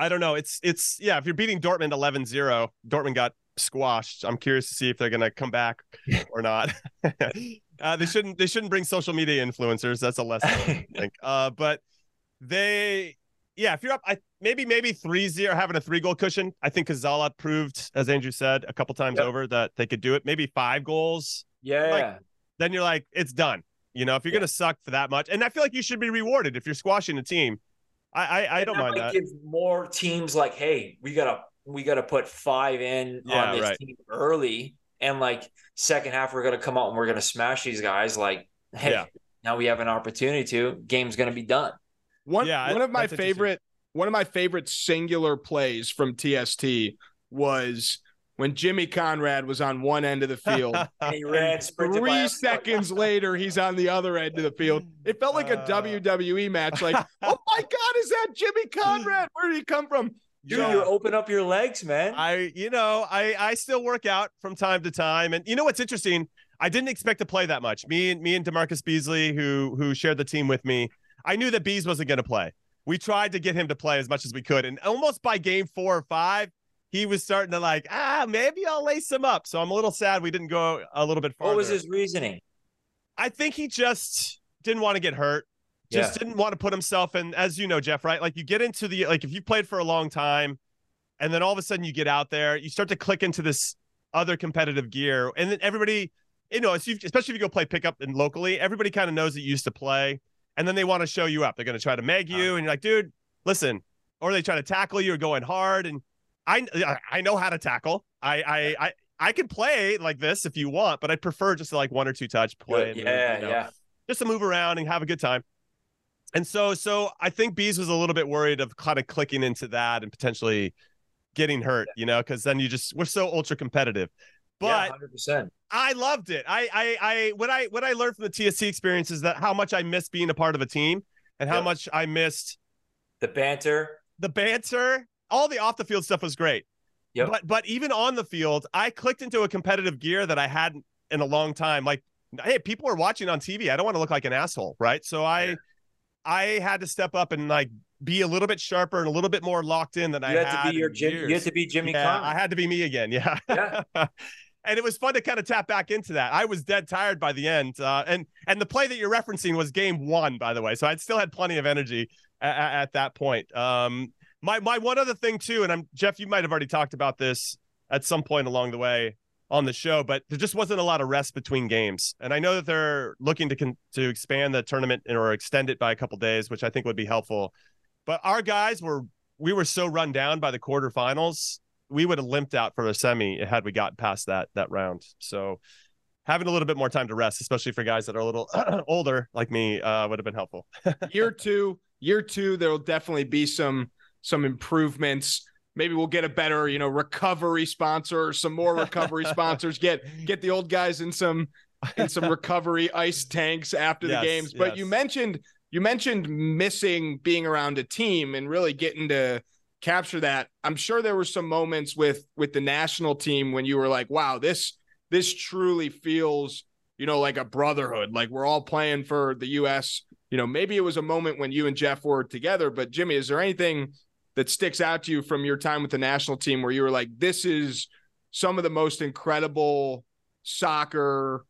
[SPEAKER 3] I don't know. It's it's yeah. If you're beating Dortmund 11-0, Dortmund got squashed. I'm curious to see if they're gonna come back *laughs* or not. *laughs* uh, they shouldn't they shouldn't bring social media influencers. That's a lesson. I *laughs* think. Uh, but they yeah, if you're up, I maybe maybe three zero having a three goal cushion. I think Kazala proved, as Andrew said, a couple times yep. over that they could do it. Maybe five goals.
[SPEAKER 2] Yeah.
[SPEAKER 3] Like, then you're like, it's done. You know, if you're yeah. gonna suck for that much, and I feel like you should be rewarded if you're squashing a team. I I, I don't mind that.
[SPEAKER 2] Give more teams like, hey, we gotta we gotta put five in yeah, on this right. team early, and like second half we're gonna come out and we're gonna smash these guys. Like, hey, yeah. now we have an opportunity to. Game's gonna be done.
[SPEAKER 1] One yeah, one of my favorite one of my favorite singular plays from TST was when Jimmy Conrad was on one end of the field. *laughs*
[SPEAKER 2] and he ran
[SPEAKER 1] three seconds later, he's on the other end of the field. It felt like a uh, WWE match. Like, *laughs* oh my God, is that Jimmy Conrad? Where did he come from?
[SPEAKER 2] Dude, so, you open up your legs, man.
[SPEAKER 3] I, you know, I, I still work out from time to time, and you know what's interesting? I didn't expect to play that much. Me and me and DaMarcus Beasley, who who shared the team with me, I knew that Bees wasn't going to play. we tried to get him to play as much as we could. And almost by game four or five, he was starting to like, ah, maybe I'll lace him up. So I'm a little sad we didn't go a little bit farther.
[SPEAKER 2] What was his reasoning?
[SPEAKER 3] I think he just didn't want to get hurt. Just yeah. didn't want to put himself in, as you know, Geoff, right? Like you get into the like if you played for a long time and then all of a sudden you get out there, you start to click into this other competitive gear. And then everybody, you know, especially if you go play pickup and locally, everybody kind of knows that you used to play. And then they want to show you up. They're going to try to meg you. Uh-huh. And you're like, dude, listen. Or they try to tackle you or going hard. And I I know how to tackle. I I I I can play like this if you want, but I prefer just like one or two touch play.
[SPEAKER 2] yeah, you know, yeah.
[SPEAKER 3] Just to move around and have a good time. And so so I think Bees was a little bit worried of kind of clicking into that and potentially getting hurt, you know, because then you just we're so ultra competitive. But
[SPEAKER 2] yeah, 100%.
[SPEAKER 3] I loved it. I I I what I what I learned from the TST experience is that how much I missed being a part of a team and how yep. much I missed
[SPEAKER 2] the banter.
[SPEAKER 3] The banter all the off the field stuff was great. Yep. But but even on the field, I clicked into a competitive gear that I hadn't in a long time. Like, hey, people are watching on TV. I don't want to look like an asshole, right? So I yeah. I had to step up and like be a little bit sharper and a little bit more locked in than
[SPEAKER 2] you
[SPEAKER 3] I
[SPEAKER 2] had, had to be your Jim, you had to be Jimmy
[SPEAKER 3] yeah, I had to be me again. *laughs* Yeah.
[SPEAKER 2] Yeah. *laughs*
[SPEAKER 3] and it was fun to kind of tap back into that. I was dead tired by the end, uh, and and the play that you're referencing was game one, by the way. So I still had plenty of energy at, at that point. Um, my my one other thing too, and I'm Geoff, you might have already talked about this at some point along the way on the show, but there just wasn't a lot of rest between games. And I know that they're looking to con- to expand the tournament or extend it by a couple days, which I think would be helpful. But our guys were we were so run down by the quarterfinals, we would have limped out for the semi had we got past that that round. So having a little bit more time to rest, especially for guys that are a little *clears throat* older like me, uh, would have been helpful. *laughs*
[SPEAKER 1] year two, year two, there will definitely be some some improvements. Maybe we'll get a better, you know, recovery sponsor, or some more recovery *laughs* sponsors. Get get the old guys in some in some *laughs* recovery ice tanks after yes, the games. But yes. you mentioned you mentioned missing being around a team and really getting to capture that. I'm sure there were some moments with with the national team when you were like, wow, this this truly feels, you know, like a brotherhood. Like we're all playing for the US. You know, maybe it was a moment when you and Geoff were together, but Jimmy, is there anything that sticks out to you from your time with the national team where you were like, this is some of the most incredible soccer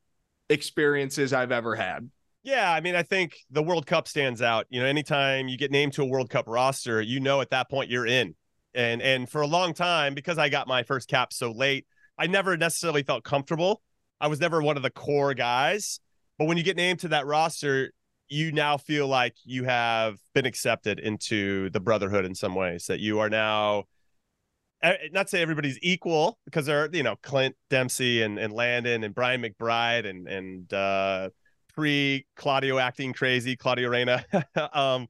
[SPEAKER 1] experiences I've ever had?
[SPEAKER 3] Yeah, I mean, I think the World Cup stands out. You know, anytime you get named to a World Cup roster, you know at that point you're in. And and for a long time, because I got my first cap so late, I never necessarily felt comfortable. I was never one of the core guys. But when you get named to that roster, you now feel like you have been accepted into the brotherhood in some ways that you are now eh, not say everybody's equal because there are you know clint dempsey and, and landon and brian mcbride and and uh pre claudio acting crazy claudio reyna. *laughs* Um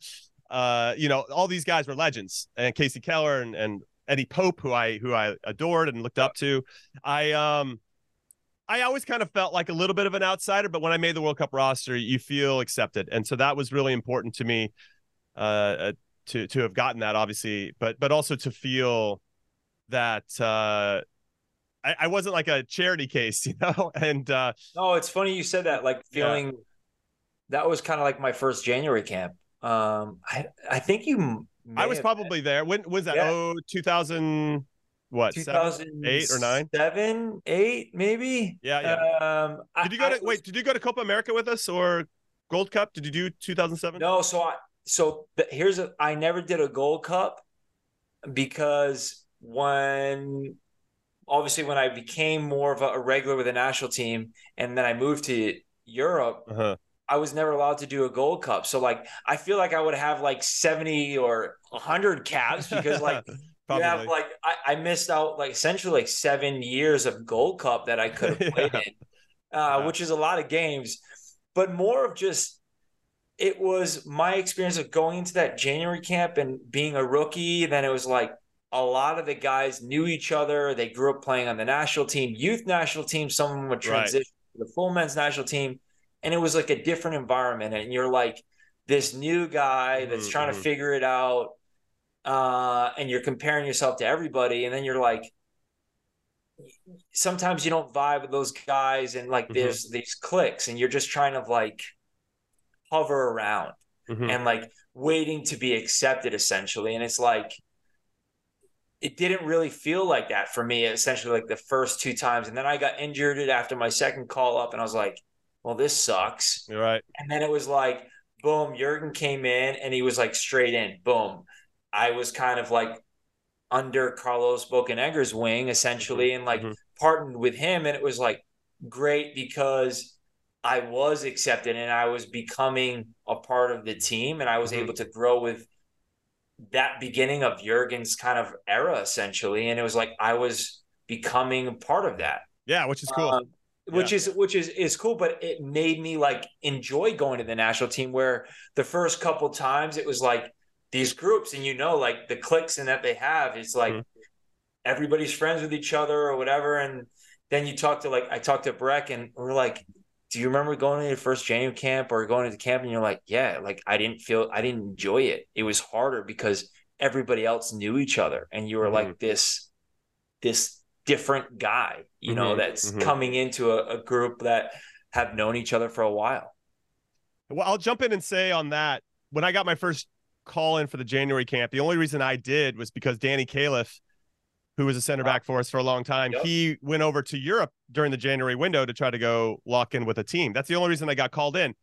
[SPEAKER 3] uh you know all these guys were legends. And Casey keller and, and eddie pope who i who i adored and looked up to. I um I always kind of felt like a little bit of an outsider, but when I made the World Cup roster, you feel accepted, and so that was really important to me uh, uh, to to have gotten that, obviously, but but also to feel that uh, I, I, wasn't like a charity case, *laughs* you know. And uh,
[SPEAKER 2] no, it's funny you said that. Like feeling yeah. that was kind of like my first January camp. Um, I I think you.
[SPEAKER 3] I was probably there. When was that? Yeah. Oh, 2000- what 2008 or 9
[SPEAKER 2] 7 8 maybe?
[SPEAKER 3] Yeah yeah. Um, did you go to was, wait did you go to copa america with us or gold cup? Did you do 2007
[SPEAKER 2] no so i so the, here's a i never did a gold cup because when obviously when i became more of a, a regular with the national team and then i moved to europe uh-huh. I was never allowed to do a gold cup. So like I feel like I would have like 70 or 100 caps because like *laughs* Probably. You have like I, I, missed out like essentially like seven years of Gold Cup that I could have *laughs* played yeah. in, uh, yeah. which is a lot of games, but more of just it was my experience of going into that January camp and being a rookie. Then it was like a lot of the guys knew each other. They grew up playing on the national team, youth national team. Some of them would transition right. to the full men's national team, and it was like a different environment. And you're like this new guy that's mm-hmm. trying to mm-hmm. figure it out uh, and you're comparing yourself to everybody, and then you're like, sometimes you don't vibe with those guys, and like mm-hmm. there's these clicks, and you're just trying to like hover around, mm-hmm. and like waiting to be accepted essentially. And it's like, it didn't really feel like that for me, essentially, like the first two times. And then I got injured after my second call up, and I was like, well, this sucks.
[SPEAKER 3] You're right.
[SPEAKER 2] And then it was like, boom, Jurgen came in and he was like straight in. Boom. I was kind of like under Carlos Bocanegra's wing, essentially, and like
[SPEAKER 3] Mhm.
[SPEAKER 2] partnered with him. And it was like great because I was accepted and I was becoming a part of the team and I was
[SPEAKER 3] Mhm.
[SPEAKER 2] able to grow with that beginning of Jurgen's kind of era, essentially. And it was like I was becoming a part of that.
[SPEAKER 3] Yeah, which is cool.
[SPEAKER 2] Um, which is which is is cool, but it made me like enjoy going to the national team. Where the first couple times it was like these groups, and you know, like the cliques and that they have, it's like
[SPEAKER 3] Mhm.
[SPEAKER 2] everybody's friends with each other or whatever. And then you talk to like I talked to Brek, and we're like, "Do you remember going to your first January camp or going to the camp?" And you're like, "Yeah, like I didn't feel I didn't enjoy it. It was harder because everybody else knew each other, and you were
[SPEAKER 3] Mhm.
[SPEAKER 2] like this this different guy, you know,
[SPEAKER 3] Mhm,
[SPEAKER 2] that's
[SPEAKER 3] mhm.
[SPEAKER 2] coming into a, a group that have known each other for a while.
[SPEAKER 3] Well, I'll jump in and say on that when I got my first call in for the January camp, the only reason I did was because Danny Califf, who was a center back for us for a long time,
[SPEAKER 2] Yep.
[SPEAKER 3] he went over to Europe during the January window to try to go lock in with a team. That's the only reason I got called in.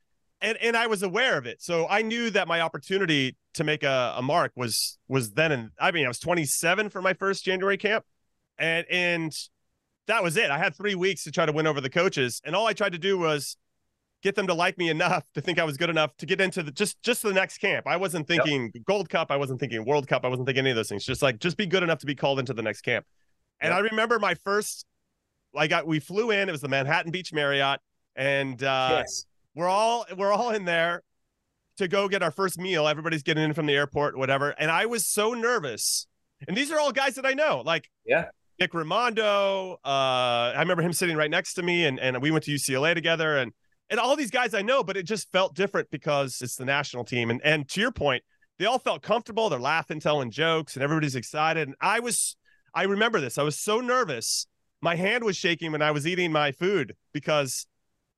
[SPEAKER 3] And and I was aware of it. So I knew that my opportunity to make a, a mark was was then and I mean I was 27 for my first January camp. And and that was it. I had three weeks to try to win over the coaches. And all I tried to do was get them to like me enough to think I was good enough to get into the just just the next camp. I wasn't
[SPEAKER 2] Yep.
[SPEAKER 3] thinking Gold Cup, I wasn't thinking World Cup, I wasn't thinking any of those things. Just like just be good enough to be called into the next camp. And
[SPEAKER 2] Yep.
[SPEAKER 3] I remember my first I got we flew in, it was the Manhattan Beach Marriott and uh
[SPEAKER 2] yes.
[SPEAKER 3] we're all we're all in there to go get our first meal. Everybody's getting in from the airport, whatever. And I was so nervous. And these are all guys that I know, like
[SPEAKER 2] Yeah.
[SPEAKER 3] Nick Rimando. Uh, I remember him sitting right next to me, and and we went to UCLA together, and and all these guys I know, but it just felt different because it's the national team. And and to your point, they all felt comfortable. They're laughing, telling jokes, and everybody's excited. And I was, I remember this. I was so nervous. My hand was shaking when I was eating my food because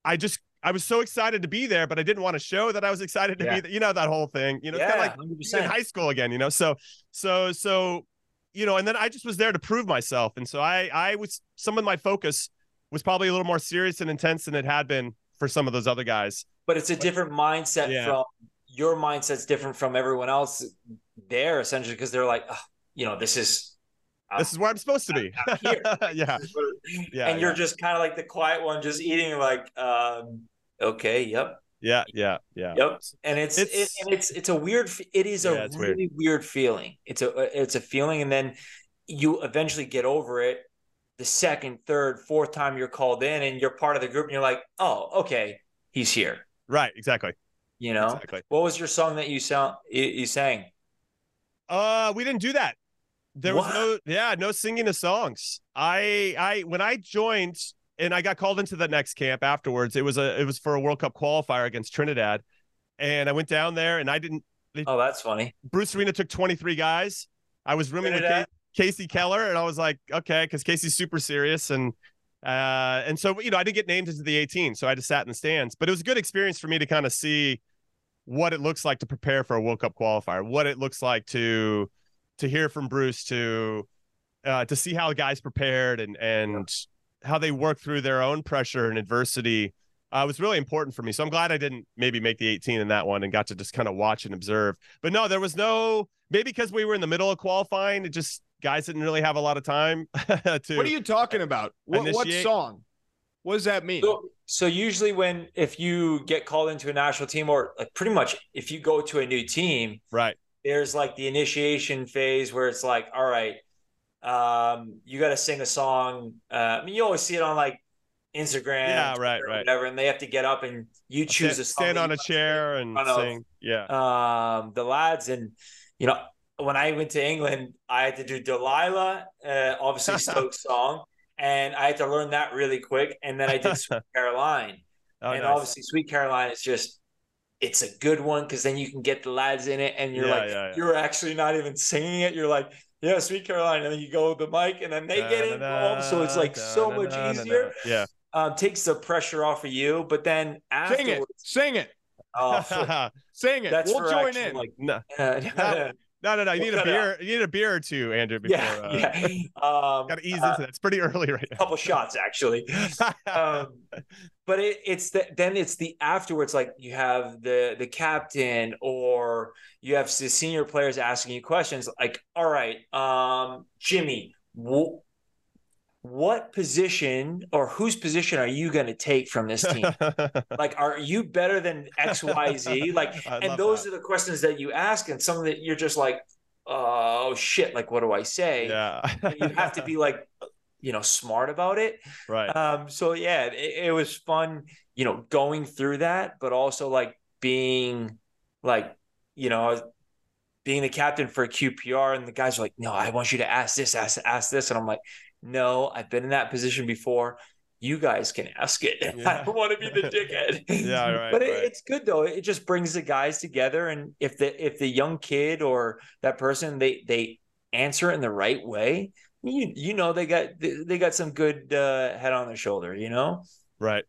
[SPEAKER 3] I just I was so excited to be there, but I didn't want to show that I was excited to
[SPEAKER 2] Yeah.
[SPEAKER 3] be there. You know that whole thing. You know,
[SPEAKER 2] yeah,
[SPEAKER 3] kind of like in high school again, you know. So so so you know, and then I just was there to prove myself. And so I I was some of my focus was probably a little more serious and intense than it had been for some of those other guys.
[SPEAKER 2] But it's a different mindset
[SPEAKER 3] Yeah.
[SPEAKER 2] from your mindset's different from everyone else there, essentially, because they're like, "Ugh, you know, this is
[SPEAKER 3] This is where I'm supposed to be.
[SPEAKER 2] I'm *laughs*
[SPEAKER 3] yeah. Yeah,
[SPEAKER 2] and you're
[SPEAKER 3] yeah.
[SPEAKER 2] just kind of like the quiet one, just eating, like, um, okay, yep,
[SPEAKER 3] Yeah, yeah, yeah.
[SPEAKER 2] Yep, and it's,
[SPEAKER 3] It's-
[SPEAKER 2] it, and it's it's a weird. It is a
[SPEAKER 3] Yeah, weird.
[SPEAKER 2] really weird. feeling. It's a it's a feeling, and then you eventually get over it. The second, third, fourth time you're called in, and you're part of the group, and you're like, oh, okay, he's here.
[SPEAKER 3] Right, exactly.
[SPEAKER 2] You know,
[SPEAKER 3] Exactly.
[SPEAKER 2] what was your song that you sound you, sang?
[SPEAKER 3] Uh, we didn't do that. There was no, yeah, no singing of songs. I, I, when I joined and I got called into the next camp afterwards, it was a, it was for a World Cup qualifier against Trinidad, and I went down there and I didn't.
[SPEAKER 2] Oh, that's funny.
[SPEAKER 3] Bruce Arena took 23 guys. I was rooming with
[SPEAKER 2] Trinidad?
[SPEAKER 3] Ca- Casey Keller, and I was like, okay, because Casey's super serious, and uh, and so you know, I didn't get named into the 18, so I just sat in the stands. But it was a good experience for me to kind of see what it looks like to prepare for a World Cup qualifier, what it looks like to to hear from Bruce, to uh, to see how the guys prepared and and how they work through their own pressure and adversity. Uh, was really important for me. So I'm glad I didn't maybe make the 18 in that one and got to just kind of watch and observe. But no, there was no maybe because we were in the middle of qualifying, it just guys didn't really have a lot of time *laughs* to
[SPEAKER 1] What are you talking about? What, what song? What does that mean?
[SPEAKER 2] So, so usually when if you get called into a national team, or like pretty much if you go to a new team,
[SPEAKER 3] right.
[SPEAKER 2] there's like the initiation phase where it's like, all right, um, you got to sing a song. Uh, I mean, you always see it on like Instagram,
[SPEAKER 3] Yeah, right,
[SPEAKER 2] Twitter,
[SPEAKER 3] right.
[SPEAKER 2] whatever, and they have to get up and you choose
[SPEAKER 3] Sta-
[SPEAKER 2] a song
[SPEAKER 3] stand on a chair and
[SPEAKER 2] front of-
[SPEAKER 3] sing. Yeah.
[SPEAKER 2] um, the lads. And, you know, when I went to England, I had to do Delilah, uh, obviously *laughs* Stokes song, and I had to learn that really quick. And then I did *laughs* Sweet Caroline.
[SPEAKER 3] Oh,
[SPEAKER 2] and
[SPEAKER 3] nice.
[SPEAKER 2] obviously, Sweet Caroline is just, it's a good one because then you can get the lads in it and you're
[SPEAKER 3] Yeah,
[SPEAKER 2] like,
[SPEAKER 3] yeah, yeah.
[SPEAKER 2] you're actually not even singing it. You're like, yeah, Sweet Caroline. And then you go with the mic and then they get involved. So it's like so much easier.
[SPEAKER 3] Yeah.
[SPEAKER 2] Um, takes the pressure off of you. But then
[SPEAKER 1] Sing it. Sing it.
[SPEAKER 2] Oh, *laughs*
[SPEAKER 1] Sing it.
[SPEAKER 2] that's
[SPEAKER 1] we'll
[SPEAKER 2] for
[SPEAKER 1] join
[SPEAKER 2] actually,
[SPEAKER 1] in.
[SPEAKER 2] Like,
[SPEAKER 3] no,
[SPEAKER 2] uh,
[SPEAKER 3] no, no, no. No. You
[SPEAKER 2] We'll
[SPEAKER 3] need a beer. You need a beer or two, Andrew. Before,
[SPEAKER 2] yeah,
[SPEAKER 3] uh,
[SPEAKER 2] yeah. *laughs* Um,
[SPEAKER 3] Got to ease
[SPEAKER 2] uh,
[SPEAKER 3] into that. It's pretty early right
[SPEAKER 2] a couple shots actually. um, *laughs* but it, it's the, then it's the afterwards like you have the the captain or you have the senior players asking you questions like all right um jimmy what position or whose position are you going to take from this team *laughs* like are you better than xyz like
[SPEAKER 3] I
[SPEAKER 2] and those
[SPEAKER 3] that.
[SPEAKER 2] are the questions that you ask and some of that you're just like oh shit like what do i say
[SPEAKER 3] yeah.
[SPEAKER 2] You have to be like you know smart about it
[SPEAKER 3] right.
[SPEAKER 2] um, so yeah, it, it was fun, you know, going through that, but also like being like, you know, being the captain for QPR, and the guys are like, "No, I want you to ask this, ask, ask this," and I'm like, "No, I've been in that position before. You guys can ask it. *laughs* I don't want to be the *laughs* dickhead."
[SPEAKER 3] Yeah, right,
[SPEAKER 2] But it,
[SPEAKER 3] right.
[SPEAKER 2] it's good though. It just brings the guys together, and if the if the young kid or that person they they answer in the right way, you you know they got they, they got some good uh, head on their shoulder. You know.
[SPEAKER 3] Right.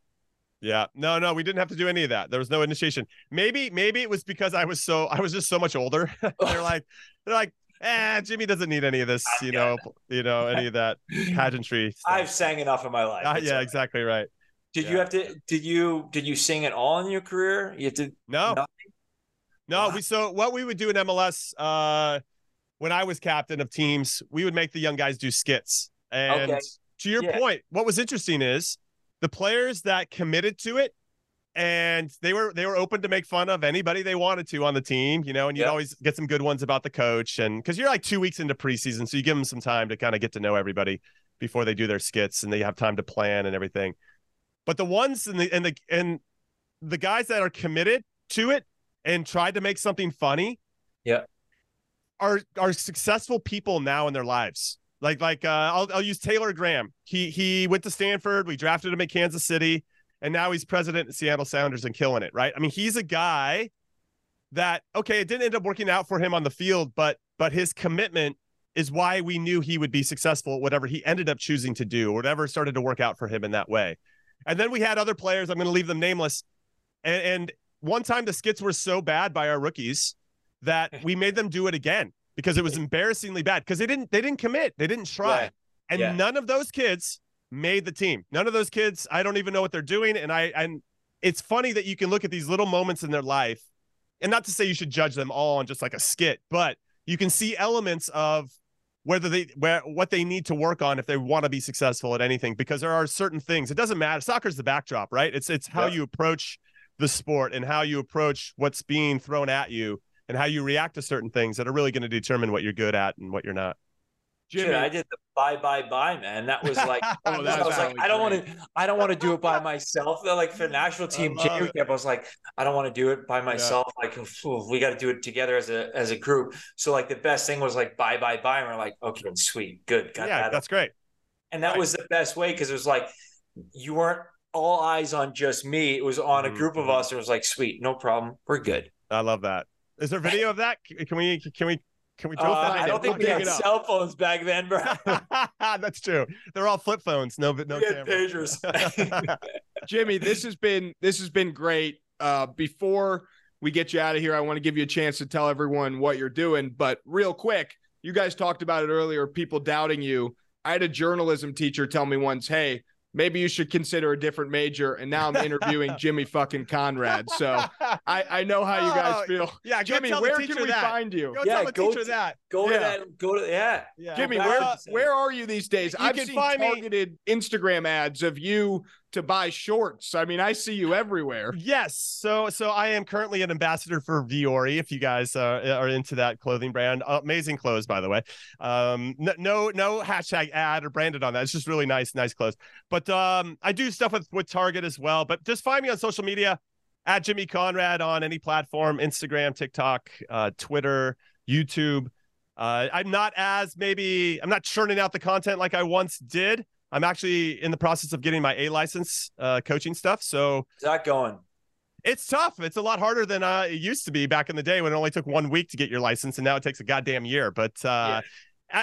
[SPEAKER 3] Yeah. No, no, we didn't have to do any of that. There was no initiation. Maybe, maybe it was because I was so I was just so much older. *laughs* they're like, they're like, eh, Jimmy doesn't need any of this, you know, you know, any of that *laughs* pageantry. stuff."
[SPEAKER 2] I've sang enough in my life.
[SPEAKER 3] Ah,
[SPEAKER 2] It's
[SPEAKER 3] yeah,
[SPEAKER 2] right.
[SPEAKER 3] exactly right.
[SPEAKER 2] Did
[SPEAKER 3] Yeah.
[SPEAKER 2] you have to? Did you did you sing at all in your career? You to.
[SPEAKER 3] No,
[SPEAKER 2] Nothing?
[SPEAKER 3] no.
[SPEAKER 2] Wow.
[SPEAKER 3] We so what we would do in MLS uh, when I was captain of teams, we would make the young guys do skits. And
[SPEAKER 2] Okay.
[SPEAKER 3] to your
[SPEAKER 2] Yeah.
[SPEAKER 3] point, what was interesting is the players that committed to it and they were they were open to make fun of anybody they wanted to on the team, you know, and you'd
[SPEAKER 2] Yeah.
[SPEAKER 3] always get some good ones about the coach and because you're like two weeks into preseason, so you give them some time to kind of get to know everybody before they do their skits and they have time to plan and everything. But the ones and the and the and the guys that are committed to it and tried to make something funny,
[SPEAKER 2] Yeah.
[SPEAKER 3] are are successful people now in their lives. Like like uh, I'll I'll use Taylor Graham. He he went to Stanford. We drafted him at Kansas City, and now he's president of Seattle Sounders and killing it. Right? I mean, he's a guy that okay, it didn't end up working out for him on the field, but but his commitment is why we knew he would be successful at whatever he ended up choosing to do, whatever started to work out for him in that way. And then we had other players. I'm going to leave them nameless. And, and one time the skits were so bad by our rookies that *laughs* we made them do it again because it was embarrassingly bad because they didn't they didn't commit they didn't try
[SPEAKER 2] Yeah.
[SPEAKER 3] and
[SPEAKER 2] Yeah.
[SPEAKER 3] none of those kids made the team. None of those kids i don't even know what they're doing. And i and it's funny that you can look at these little moments in their life and not to say you should judge them all on just like a skit but you can see elements of whether they where what they need to work on if they want to be successful at anything because there are certain things. It doesn't matter. Soccer's the backdrop right? It's it's how
[SPEAKER 2] Yeah.
[SPEAKER 3] you approach the sport and how you approach what's being thrown at you and how you react to certain things that are really going to determine what you're good at and what you're not
[SPEAKER 1] Jimmy,
[SPEAKER 2] I did the bye bye bye man. That was like *laughs*
[SPEAKER 1] Oh,
[SPEAKER 2] I was like I don't want to I don't want to do it by myself. They're like for national team junior camp, I was like I don't want to do it by myself. Like phew, we got to do it together as a as a group. So like the best thing was like bye bye bye, and we're like okay, sweet, good, got
[SPEAKER 3] yeah
[SPEAKER 2] that.
[SPEAKER 3] that's great
[SPEAKER 2] and that
[SPEAKER 3] right.
[SPEAKER 2] was the best way because it was like you weren't all eyes on just me. It was on a
[SPEAKER 3] Mhm,
[SPEAKER 2] group of
[SPEAKER 3] mhm.
[SPEAKER 2] us. It was like sweet, no problem, we're good.
[SPEAKER 3] i love that is there video of that can we can we can we
[SPEAKER 2] Uh,
[SPEAKER 3] that
[SPEAKER 2] I don't think
[SPEAKER 1] We'll
[SPEAKER 2] we had cell phones back then, bro. *laughs*
[SPEAKER 3] that's true they're all flip phones no but no
[SPEAKER 2] we had
[SPEAKER 3] camera.
[SPEAKER 2] pagers. *laughs*
[SPEAKER 1] Jimmy, this has been this has been great. Uh, before we get you out of here, I want to give you a chance to tell everyone what you're doing. But real quick, you guys talked about it earlier. People doubting you. I had a journalism teacher tell me once, "Hey, maybe you should consider a different major." And now I'm interviewing *laughs* Jimmy fucking Conrad. So I, I know how you guys
[SPEAKER 3] Oh,
[SPEAKER 1] feel.
[SPEAKER 3] yeah
[SPEAKER 1] Jimmy, where can we
[SPEAKER 3] that.
[SPEAKER 1] find you?
[SPEAKER 3] go
[SPEAKER 2] Yeah,
[SPEAKER 3] tell the
[SPEAKER 2] go
[SPEAKER 3] teacher
[SPEAKER 2] to-
[SPEAKER 3] that
[SPEAKER 2] go to that. Go to yeah.
[SPEAKER 3] yeah
[SPEAKER 1] Jimmy, where where are you these days?
[SPEAKER 3] You
[SPEAKER 1] I've
[SPEAKER 3] can
[SPEAKER 1] seen
[SPEAKER 3] find me-
[SPEAKER 1] targeted Instagram ads of you to buy shorts. I mean, I see you everywhere.
[SPEAKER 3] Yes. So so I am currently an ambassador for Vuori. If you guys uh, are into that clothing brand, Uh, amazing clothes by the way. Um, no, no no hashtag ad or branded on that. It's just really nice nice clothes. But um, I do stuff with with Target as well. But just find me on social media at Jimmy Conrad on any platform: Instagram, TikTok, uh, Twitter, YouTube. Uh, I'm not as maybe I'm not churning out the content like I once did. I'm actually in the process of getting my A license uh, coaching stuff. So
[SPEAKER 2] Is that going?
[SPEAKER 3] it's tough. It's a lot harder than uh, it used to be back in the day when it only took one week to get your license, and now it takes a goddamn year. But uh,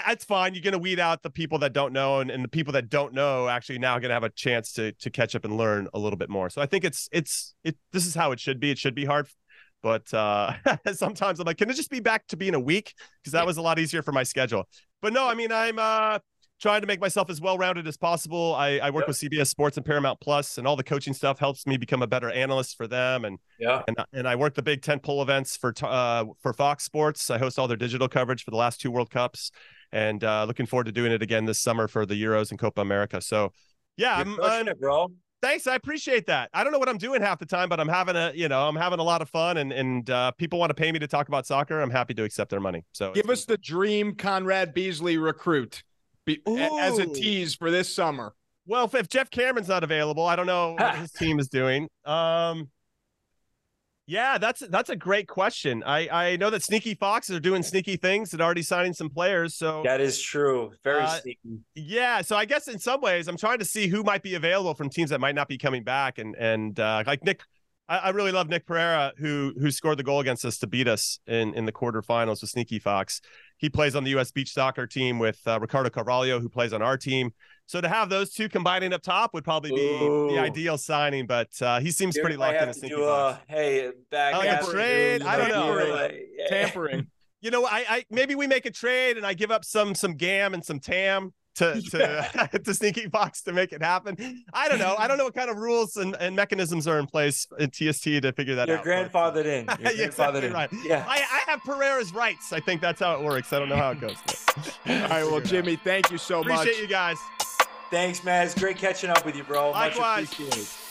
[SPEAKER 3] it's fine. You're going to weed out the people that don't know, and, and the people that don't know actually now going to have a chance to to catch up and learn a little bit more. So I think it's it's it. This is how it should be. It should be hard, but uh, *laughs* sometimes I'm like, can it just be back to being a week? Because that was a lot easier for my schedule. But no, I mean, I'm uh, trying to make myself as well rounded as possible. I, I work yep. with CBS Sports and Paramount Plus, and all the coaching stuff helps me become a better analyst for them. And
[SPEAKER 2] yeah,
[SPEAKER 3] and, and I work the big tent pole events for uh, for Fox Sports. I host all their digital coverage for the last two World Cups, and uh, looking forward to doing it again this summer for the Euros and Copa America. So yeah,
[SPEAKER 2] You're I'm, I'm it, bro.
[SPEAKER 3] Thanks, I appreciate that. I don't know what I'm doing half the time, but I'm having a, you know, I'm having a lot of fun, and and uh, people want to pay me to talk about soccer. I'm happy to accept their money. So
[SPEAKER 1] give us the dream Conrad Beasley recruit be, as a tease for this summer.
[SPEAKER 3] Well, if, if Geoff Cameron's not available, I don't know *laughs* what his team is doing. Um, yeah, that's that's a great question. I I know that Sneaky Foxes are doing sneaky things and already signing some players. So
[SPEAKER 2] that is true. Very uh, sneaky.
[SPEAKER 3] Yeah. So I guess in some ways, I'm trying to see who might be available from teams that might not be coming back, and and uh, like Nick I, I, really love Nick Perera, who who scored the goal against us to beat us in in the quarterfinals with Sneaky Fox. He plays on the U.S. beach soccer team with uh, Ricardo Carvalho, who plays on our team. So to have those two combining up top would probably be Ooh. the ideal signing. But uh, he seems pretty locked in.
[SPEAKER 2] Sneaky do a, hey, back
[SPEAKER 3] I like a trade. I don't know.
[SPEAKER 1] Tampering.
[SPEAKER 3] You know, I, I maybe we make a trade and I give up some some gam and some tam to *laughs* to, *laughs* to Sneaky Fox to make it happen. I don't know. I don't know what kind of rules and, and mechanisms are in place in TST to figure that
[SPEAKER 2] Your
[SPEAKER 3] out.
[SPEAKER 2] Your uh, grandfathered in. *laughs* Your
[SPEAKER 3] yeah, exactly in. right. Yeah. I, I have Perera's rights. I think that's how it works. I don't know how it goes.
[SPEAKER 1] All right. Well, Jimmy, thank you so
[SPEAKER 3] Appreciate
[SPEAKER 1] much.
[SPEAKER 3] Appreciate you guys.
[SPEAKER 2] Thanks, man. It's great catching up with you, bro.
[SPEAKER 3] Likewise. Much appreciated.